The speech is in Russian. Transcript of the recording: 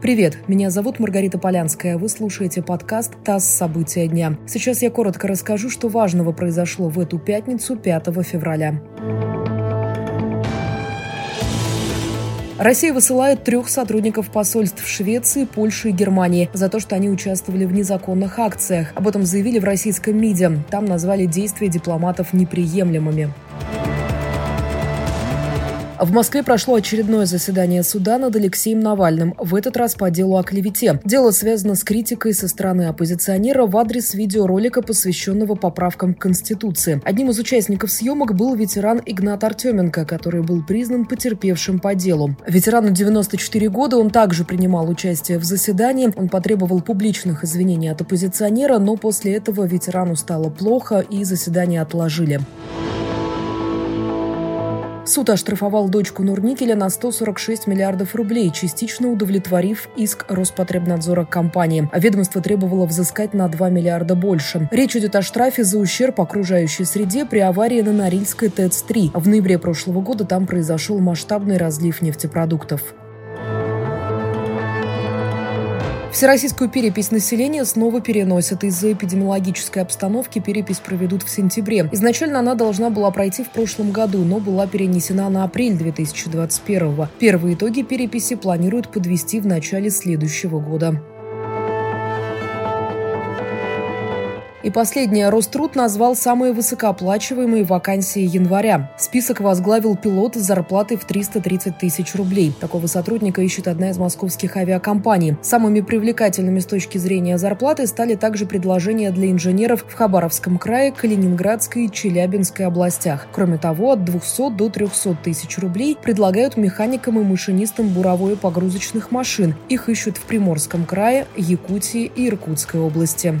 Привет, меня зовут Маргарита Полянская. Вы слушаете подкаст «ТАСС. События дня». Сейчас я коротко расскажу, что важного произошло в эту пятницу, 5 февраля. Россия высылает трех сотрудников посольств Швеции, Польши и Германии за то, что они участвовали в незаконных акциях. Об этом заявили в российском МИДе. Там назвали действия дипломатов неприемлемыми. В Москве прошло очередное заседание суда над Алексеем Навальным, в этот раз по делу о клевете. Дело связано с критикой со стороны оппозиционера в адрес видеоролика, посвященного поправкам к Конституции. Одним из участников съемок был ветеран Игнат Артеменко, который был признан потерпевшим по делу. Ветерану 94 года, он также принимал участие в заседании. Он потребовал публичных извинений от оппозиционера, но после этого ветерану стало плохо и заседание отложили. Суд оштрафовал дочку Нурникеля на 146 миллиардов рублей, частично удовлетворив иск Роспотребнадзора компании. Ведомство требовало взыскать на 2 миллиарда больше. Речь идет о штрафе за ущерб окружающей среде при аварии на Норильской ТЭЦ-3. В ноябре прошлого года там произошел масштабный разлив нефтепродуктов. Всероссийскую перепись населения снова переносят. Из-за эпидемиологической обстановки перепись проведут в сентябре. Изначально она должна была пройти в прошлом году, но была перенесена на апрель 2021 Первые итоги переписи планируют подвести в начале следующего года. И последнее. Роструд назвал самые высокооплачиваемые вакансии января. Список возглавил пилот с зарплатой в 330 тысяч рублей. Такого сотрудника ищет одна из московских авиакомпаний. Самыми привлекательными с точки зрения зарплаты стали также предложения для инженеров в Хабаровском крае, Калининградской и Челябинской областях. Кроме того, от 200 до 300 тысяч рублей предлагают механикам и машинистам буровой погрузочных машин. Их ищут в Приморском крае, Якутии и Иркутской области.